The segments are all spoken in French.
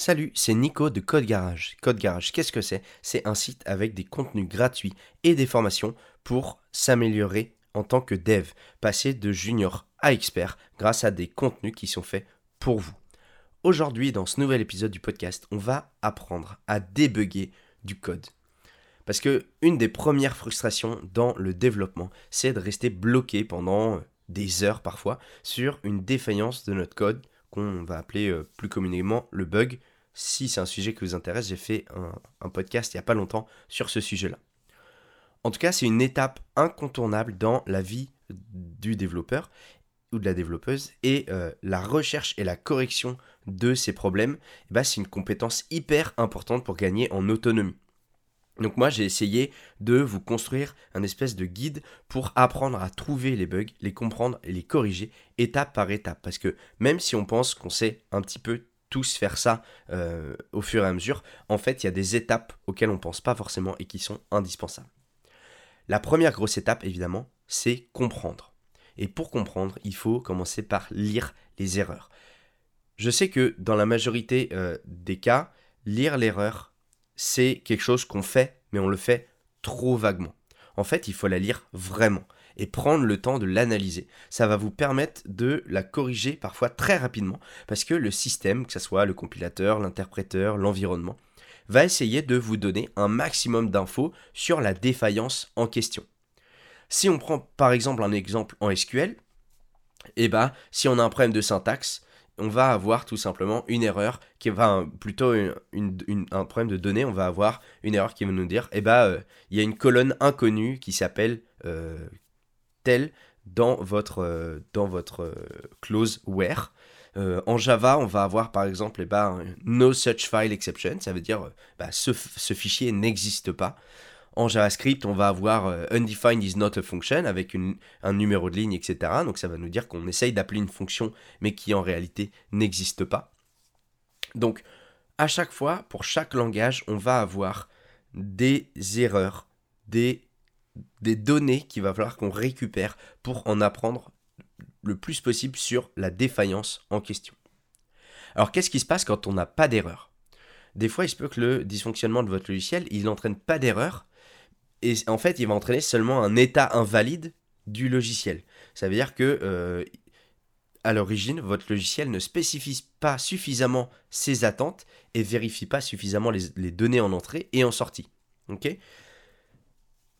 Salut, c'est Nico de Code Garage. Code Garage, qu'est-ce que c'est? C'est un site avec des contenus gratuits et des formations pour s'améliorer en tant que dev, passer de junior à expert grâce à des contenus qui sont faits pour vous. Aujourd'hui, dans ce nouvel épisode du podcast, on va apprendre à débugger du code. Parce que une des premières frustrations dans le développement, c'est de rester bloqué pendant des heures parfois sur une défaillance de notre code qu'on va appeler euh, plus communément le bug. Si c'est un sujet qui vous intéresse, j'ai fait un, podcast il n'y a pas longtemps sur ce sujet-là. En tout cas, c'est une étape incontournable dans la vie du développeur ou de la développeuse et euh, la recherche et la correction de ces problèmes, eh ben, c'est une compétence hyper importante pour gagner en autonomie. Donc moi j'ai essayé de vous construire un espèce de guide pour apprendre à trouver les bugs, les comprendre et les corriger étape par étape. Parce que même si on pense qu'on sait un petit peu tous faire ça euh, au fur et à mesure, en fait il y a des étapes auxquelles on ne pense pas forcément et qui sont indispensables. La première grosse étape évidemment, c'est comprendre. Et pour comprendre, il faut commencer par lire les erreurs. Je sais que dans la majorité euh, des cas, lire l'erreur c'est quelque chose qu'on fait, mais on le fait trop vaguement. En fait, il faut la lire vraiment et prendre le temps de l'analyser. Ça va vous permettre de la corriger parfois très rapidement parce que le système, que ce soit le compilateur, l'interpréteur, l'environnement, va essayer de vous donner un maximum d'infos sur la défaillance en question. Si on prend par exemple un exemple en SQL, eh ben, si on a un problème de syntaxe, on va avoir tout simplement une erreur qui va plutôt un problème de données, on va avoir une erreur qui va nous dire eh ben euh, il y a une colonne inconnue qui s'appelle euh, telle dans votre euh, dans votre clause where. en Java, on va avoir par exemple eh ben, no such file exception, ça veut dire bah, ce, ce fichier n'existe pas. En JavaScript, on va avoir euh, undefined is not a function avec un numéro de ligne, etc. Donc ça va nous dire qu'on essaye d'appeler une fonction, mais qui en réalité n'existe pas. Donc à chaque fois, pour chaque langage, on va avoir des erreurs, des, des données qu'il va falloir qu'on récupère pour en apprendre le plus possible sur la défaillance en question. Alors qu'est-ce qui se passe quand on n'a pas d'erreur? Des fois, il se peut que le dysfonctionnement de votre logiciel, il n'entraîne pas d'erreur, et en fait, il va entraîner seulement un état invalide du logiciel. Ça veut dire que euh, à l'origine, votre logiciel ne spécifie pas suffisamment ses attentes et vérifie pas suffisamment les, données en entrée et en sortie. Ok?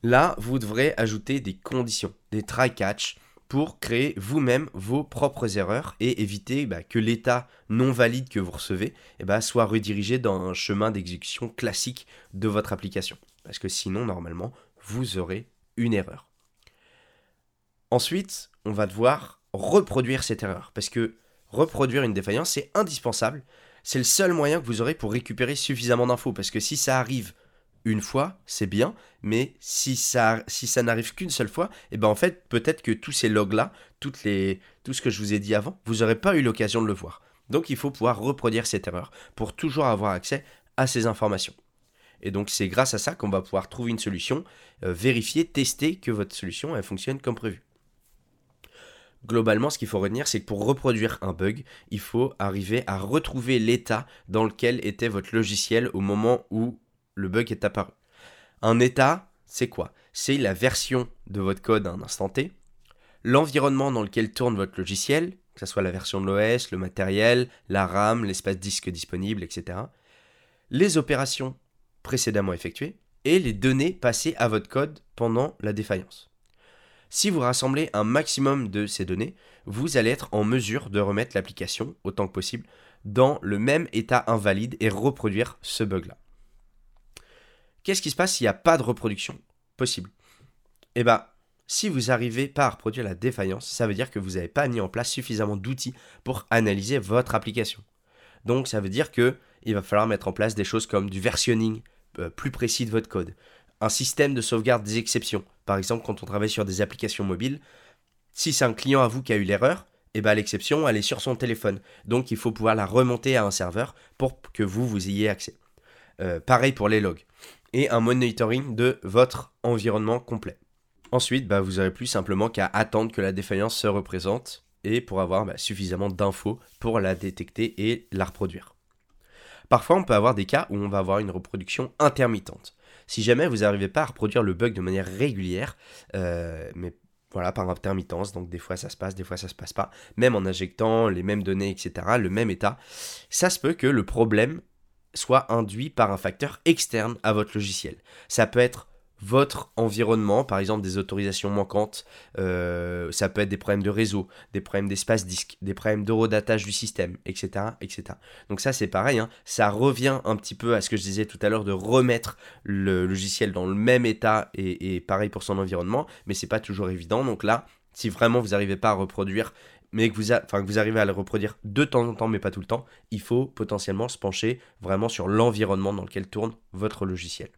Là, vous devrez ajouter des conditions, des try-catch, pour créer vous-même vos propres erreurs et éviter bah, que l'état non valide que vous recevez eh bah, soit redirigé dans un chemin d'exécution classique de votre application. Parce que sinon, normalement, vous aurez une erreur. Ensuite, on va devoir reproduire cette erreur. Parce que reproduire une défaillance, c'est indispensable. C'est le seul moyen que vous aurez pour récupérer suffisamment d'infos. Parce que si ça arrive une fois, c'est bien, mais si ça, si n'arrive qu'une seule fois, et eh ben en fait, peut-être que tous ces logs-là, tout ce que je vous ai dit avant, vous n'aurez pas eu l'occasion de le voir. Donc il faut pouvoir reproduire cette erreur pour toujours avoir accès à ces informations. Et donc c'est grâce à ça qu'on va pouvoir trouver une solution, euh, vérifier, tester que votre solution fonctionne comme prévu. Globalement, ce qu'il faut retenir, c'est que pour reproduire un bug, il faut arriver à retrouver l'état dans lequel était votre logiciel au moment où le bug est apparu. Un état, c'est quoi? C'est la version de votre code à un instant T, l'environnement dans lequel tourne votre logiciel, que ce soit la version de l'OS, le matériel, la RAM, l'espace disque disponible, etc. Les opérations précédemment effectué et les données passées à votre code pendant la défaillance. Si vous rassemblez un maximum de ces données, vous allez être en mesure de remettre l'application, autant que possible, dans le même état invalide et reproduire ce bug-là. Qu'est-ce qui se passe s'il n'y a pas de reproduction possible? Eh bien, si vous n'arrivez pas à reproduire la défaillance, ça veut dire que vous n'avez pas mis en place suffisamment d'outils pour analyser votre application. Donc ça veut dire que il va falloir mettre en place des choses comme du versionning euh, plus précis de votre code, un système de sauvegarde des exceptions. Par exemple, quand on travaille sur des applications mobiles, si c'est un client à vous qui a eu l'erreur, eh ben, l'exception, elle est sur son téléphone. Donc, il faut pouvoir la remonter à un serveur pour que vous, vous ayez accès. Euh, pareil pour les logs. Et un monitoring de votre environnement complet. Ensuite, bah, vous n'aurez plus simplement qu'à attendre que la défaillance se représente et pour avoir bah, suffisamment d'infos pour la détecter et la reproduire. Parfois, on peut avoir des cas où on va avoir une reproduction intermittente. Si jamais vous n'arrivez pas à reproduire le bug de manière régulière, euh, mais voilà, par intermittence, donc des fois ça se passe, des fois ça se passe pas, même en injectant les mêmes données, etc., le même état, ça se peut que le problème soit induit par un facteur externe à votre logiciel. Ça peut être votre environnement, par exemple des autorisations manquantes, euh, ça peut être des problèmes de réseau, des problèmes d'espace disque, des problèmes d'eurodatage du système, etc. Donc ça c'est pareil, hein. ça revient un petit peu à ce que je disais tout à l'heure de remettre le logiciel dans le même état et, pareil pour son environnement, mais c'est pas toujours évident. Donc là, si vraiment vous n'arrivez pas à reproduire mais que vous, arrivez à le reproduire de temps en temps, mais pas tout le temps, il faut potentiellement se pencher vraiment sur l'environnement dans lequel tourne votre logiciel.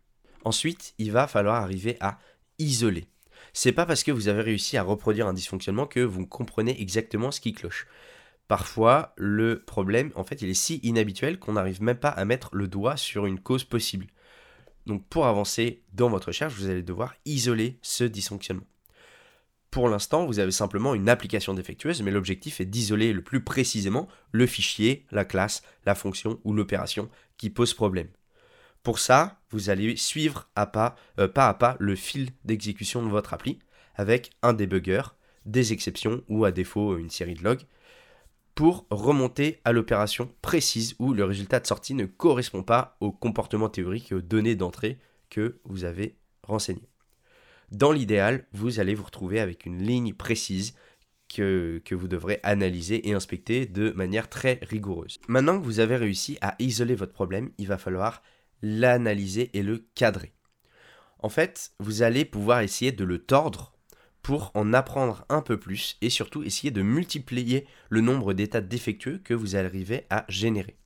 Ensuite, il va falloir arriver à isoler. C'est pas parce que vous avez réussi à reproduire un dysfonctionnement que vous comprenez exactement ce qui cloche. Parfois, le problème, en fait, il est si inhabituel qu'on n'arrive même pas à mettre le doigt sur une cause possible. Donc, pour avancer dans votre recherche, vous allez devoir isoler ce dysfonctionnement. Pour l'instant, vous avez simplement une application défectueuse, mais l'objectif est d'isoler le plus précisément le fichier, la classe, la fonction ou l'opération qui pose problème. Pour ça, vous allez suivre à pas, euh, à pas le fil d'exécution de votre appli avec un débugger, des exceptions ou à défaut une série de logs pour remonter à l'opération précise où le résultat de sortie ne correspond pas au comportement théorique et aux données d'entrée que vous avez renseignées. Dans l'idéal, vous allez vous retrouver avec une ligne précise que, vous devrez analyser et inspecter de manière très rigoureuse. Maintenant que vous avez réussi à isoler votre problème, il va falloir l'analyser et le cadrer. En fait, vous allez pouvoir essayer de le tordre pour en apprendre un peu plus et surtout essayer de multiplier le nombre d'états défectueux que vous arrivez à générer.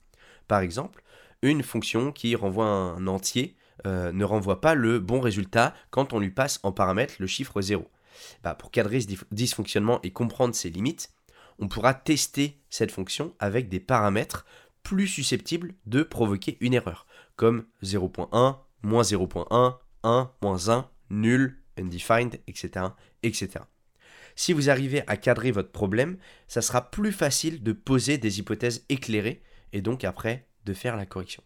Par exemple, une fonction qui renvoie un entier euh, ne renvoie pas le bon résultat quand on lui passe en paramètre le chiffre 0. Bah, pour cadrer ce dysfonctionnement et comprendre ses limites, on pourra tester cette fonction avec des paramètres plus susceptibles de provoquer une erreur comme 0.1, moins 0.1, 1, moins 1, nul, undefined, etc., etc. Si vous arrivez à cadrer votre problème, ça sera plus facile de poser des hypothèses éclairées et donc après de faire la correction.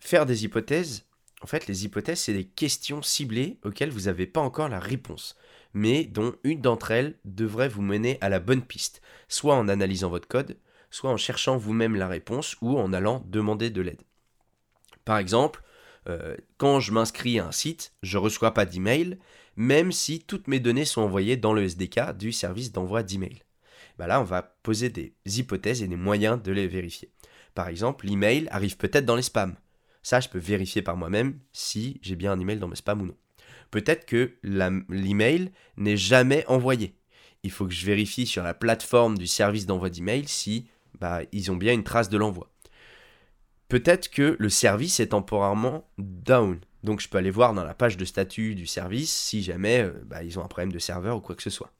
Faire des hypothèses, en fait, les hypothèses, c'est des questions ciblées auxquelles vous n'avez pas encore la réponse, mais dont une d'entre elles devrait vous mener à la bonne piste, soit en analysant votre code, soit en cherchant vous-même la réponse ou en allant demander de l'aide. Par exemple, euh, quand je m'inscris à un site, je ne reçois pas d'email, même si toutes mes données sont envoyées dans le SDK du service d'envoi d'email. Bah là, on va poser des hypothèses et des moyens de les vérifier. Par exemple, l'email arrive peut-être dans les spams. Ça, je peux vérifier par moi-même si j'ai bien un email dans mes spams ou non. Peut-être que l'email n'est jamais envoyé. Il faut que je vérifie sur la plateforme du service d'envoi d'email si bah, ils ont bien une trace de l'envoi. Peut-être que le service est temporairement down. Donc je peux aller voir dans la page de statut du service si jamais euh, bah, ils ont un problème de serveur ou quoi que ce soit.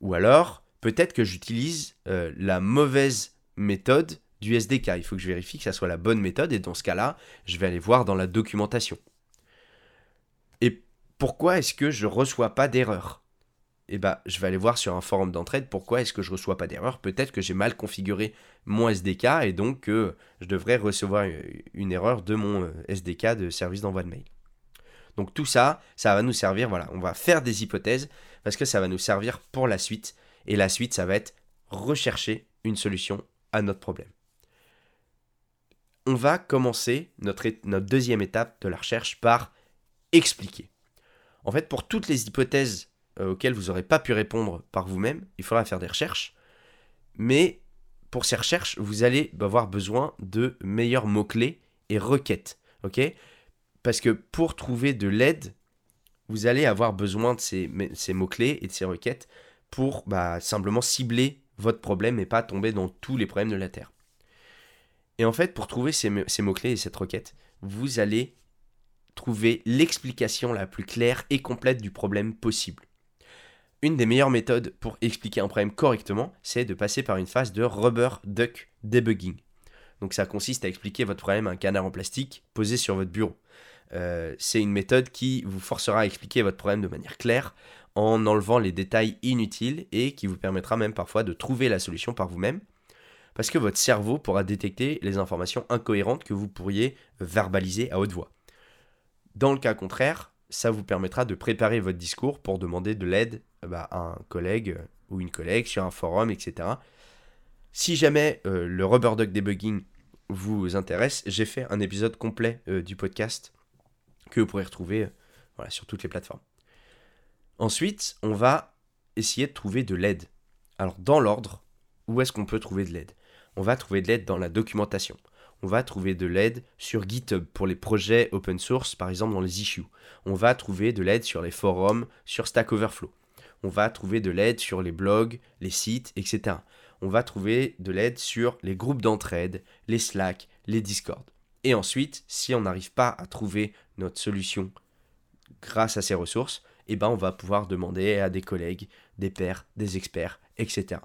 Ou alors, peut-être que j'utilise euh, la mauvaise méthode du SDK. Il faut que je vérifie que ça soit la bonne méthode et dans ce cas-là, je vais aller voir dans la documentation. Et pourquoi est-ce que je ne reçois pas d'erreur? Eh ben, je vais aller voir sur un forum d'entraide pourquoi est-ce que je reçois pas d'erreur. Peut-être que j'ai mal configuré mon SDK et donc que je devrais recevoir une erreur de mon euh, SDK de service d'envoi de mail. Donc tout ça, ça va nous servir, voilà, on va faire des hypothèses parce que ça va nous servir pour la suite. Et la suite, ça va être rechercher une solution à notre problème. On va commencer notre, deuxième étape de la recherche par expliquer. En fait, pour toutes les hypothèses euh, auxquelles vous n'aurez pas pu répondre par vous-même, il faudra faire des recherches. Mais pour ces recherches, vous allez avoir besoin de meilleurs mots-clés et requêtes. Parce que pour trouver de l'aide, vous allez avoir besoin de ces, mots-clés et de ces requêtes pour bah, simplement cibler votre problème et pas tomber dans tous les problèmes de la Terre. Et en fait, pour trouver ces, mots-clés et cette requête, vous allez trouver l'explication la plus claire et complète du problème possible. Une des meilleures méthodes pour expliquer un problème correctement, c'est de passer par une phase de rubber duck debugging. Donc ça consiste à expliquer votre problème à un canard en plastique posé sur votre bureau. Euh, c'est une méthode qui vous forcera à expliquer votre problème de manière claire en enlevant les détails inutiles et qui vous permettra même parfois de trouver la solution par vous-même. Parce que votre cerveau pourra détecter les informations incohérentes que vous pourriez verbaliser à haute voix. Dans le cas contraire, ça vous permettra de préparer votre discours pour demander de l'aide bah, à un collègue ou une collègue sur un forum, etc. Si jamais euh, le rubber duck debugging vous intéresse, j'ai fait un épisode complet euh, du podcast que vous pourrez retrouver euh, voilà, sur toutes les plateformes. Ensuite, on va essayer de trouver de l'aide. Alors, dans l'ordre, où est-ce qu'on peut trouver de l'aide? On va trouver de l'aide dans la documentation. On va trouver de l'aide sur GitHub pour les projets open source, par exemple dans les issues. On va trouver de l'aide sur les forums, sur Stack Overflow. On va trouver de l'aide sur les blogs, les sites, etc. On va trouver de l'aide sur les groupes d'entraide, les Slack, les Discord. Et ensuite, si on n'arrive pas à trouver notre solution grâce à ces ressources, eh ben on va pouvoir demander à des collègues, des pairs, des experts, etc.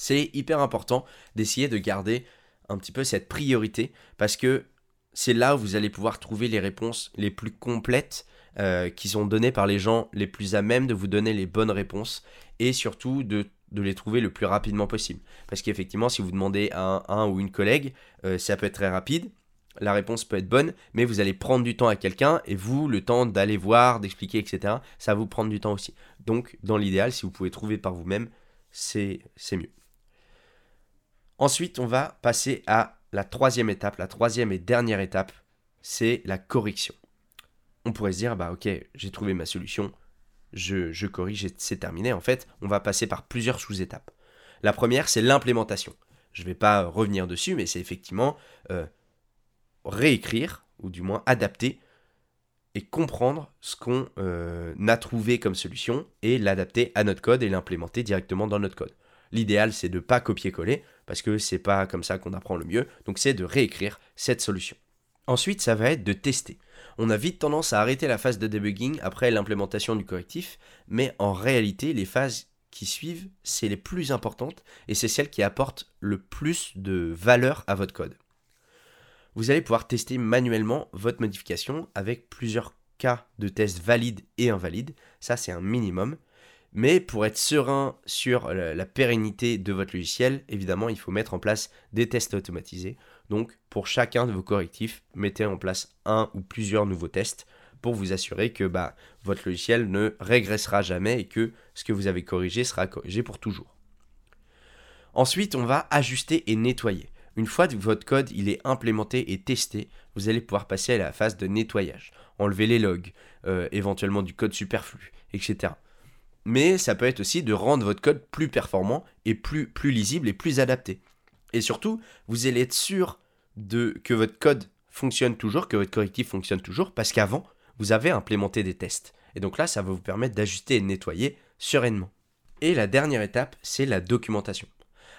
C'est hyper important d'essayer de garder un petit peu cette priorité parce que c'est là où vous allez pouvoir trouver les réponses les plus complètes euh, qui sont données par les gens les plus à même de vous donner les bonnes réponses et surtout de, les trouver le plus rapidement possible. Parce qu'effectivement, si vous demandez à un, ou une collègue, euh, ça peut être très rapide, la réponse peut être bonne, mais vous allez prendre du temps à quelqu'un et vous, le temps d'aller voir, d'expliquer, etc., ça va vous prendre du temps aussi. Donc, dans l'idéal, si vous pouvez trouver par vous-même, c'est mieux. Ensuite, on va passer à la troisième étape, la troisième et dernière étape, c'est la correction. On pourrait se dire, bah ok, j'ai trouvé ma solution, je, corrige, c'est terminé. En fait, on va passer par plusieurs sous-étapes. La première, c'est l'implémentation. Je ne vais pas revenir dessus, mais c'est effectivement euh, réécrire, ou du moins adapter, et comprendre ce qu'on euh, a trouvé comme solution, et l'adapter à notre code et l'implémenter directement dans notre code. L'idéal, c'est de ne pas copier-coller, parce que c'est pas comme ça qu'on apprend le mieux, donc c'est de réécrire cette solution. Ensuite, ça va être de tester. On a vite tendance à arrêter la phase de debugging après l'implémentation du correctif, mais en réalité, les phases qui suivent, c'est les plus importantes et c'est celles qui apportent le plus de valeur à votre code vous allez pouvoir tester manuellement votre modification avec plusieurs cas de tests valides et invalides. Ça, c'est un minimum. Mais pour être serein sur la pérennité de votre logiciel, évidemment, il faut mettre en place des tests automatisés. Donc, pour chacun de vos correctifs, mettez en place un ou plusieurs nouveaux tests pour vous assurer que bah, votre logiciel ne régressera jamais et que ce que vous avez corrigé sera corrigé pour toujours. Ensuite, on va ajuster et nettoyer. Une fois que votre code est implémenté et testé, vous allez pouvoir passer à la phase de nettoyage, enlever les logs, euh, éventuellement du code superflu, etc. Mais ça peut être aussi de rendre votre code plus performant et plus, lisible et plus adapté. Et surtout, vous allez être sûr de, que votre code fonctionne toujours, que votre correctif fonctionne toujours, parce qu'avant, vous avez implémenté des tests. Et donc là, ça va vous permettre d'ajuster et de nettoyer sereinement. Et la dernière étape, c'est la documentation.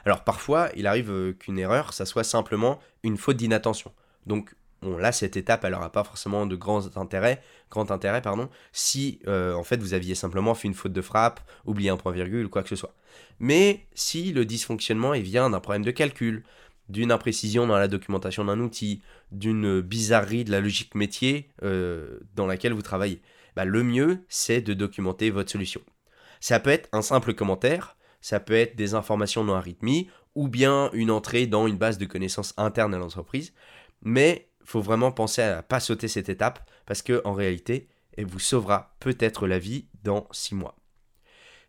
Alors parfois, il arrive euh, qu'une erreur, ça soit simplement une faute d'inattention. Donc là, cette étape, elle n'aura pas forcément de grand intérêt, grand intérêt pardon, si euh, en fait vous aviez simplement fait une faute de frappe, oublié un point virgule quoi que ce soit. Mais si le dysfonctionnement vient d'un problème de calcul, d'une imprécision dans la documentation d'un outil, d'une bizarrerie de la logique métier euh, dans laquelle vous travaillez, bah, le mieux c'est de documenter votre solution. Ça peut être un simple commentaire, ça peut être des informations non arythmie ou bien une entrée dans une base de connaissances interne à l'entreprise. Mais faut vraiment penser à ne pas sauter cette étape parce qu'en réalité, elle vous sauvera peut-être la vie dans 6 mois.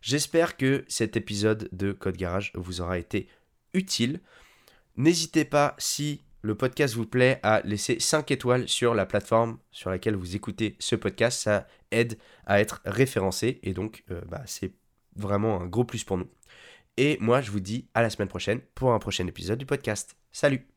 J'espère que cet épisode de Code Garage vous aura été utile. N'hésitez pas, si le podcast vous plaît, à laisser 5 étoiles sur la plateforme sur laquelle vous écoutez ce podcast. Ça aide à être référencé et donc euh, bah, c'est vraiment un gros plus pour nous. Et moi, je vous dis à la semaine prochaine pour un prochain épisode du podcast. Salut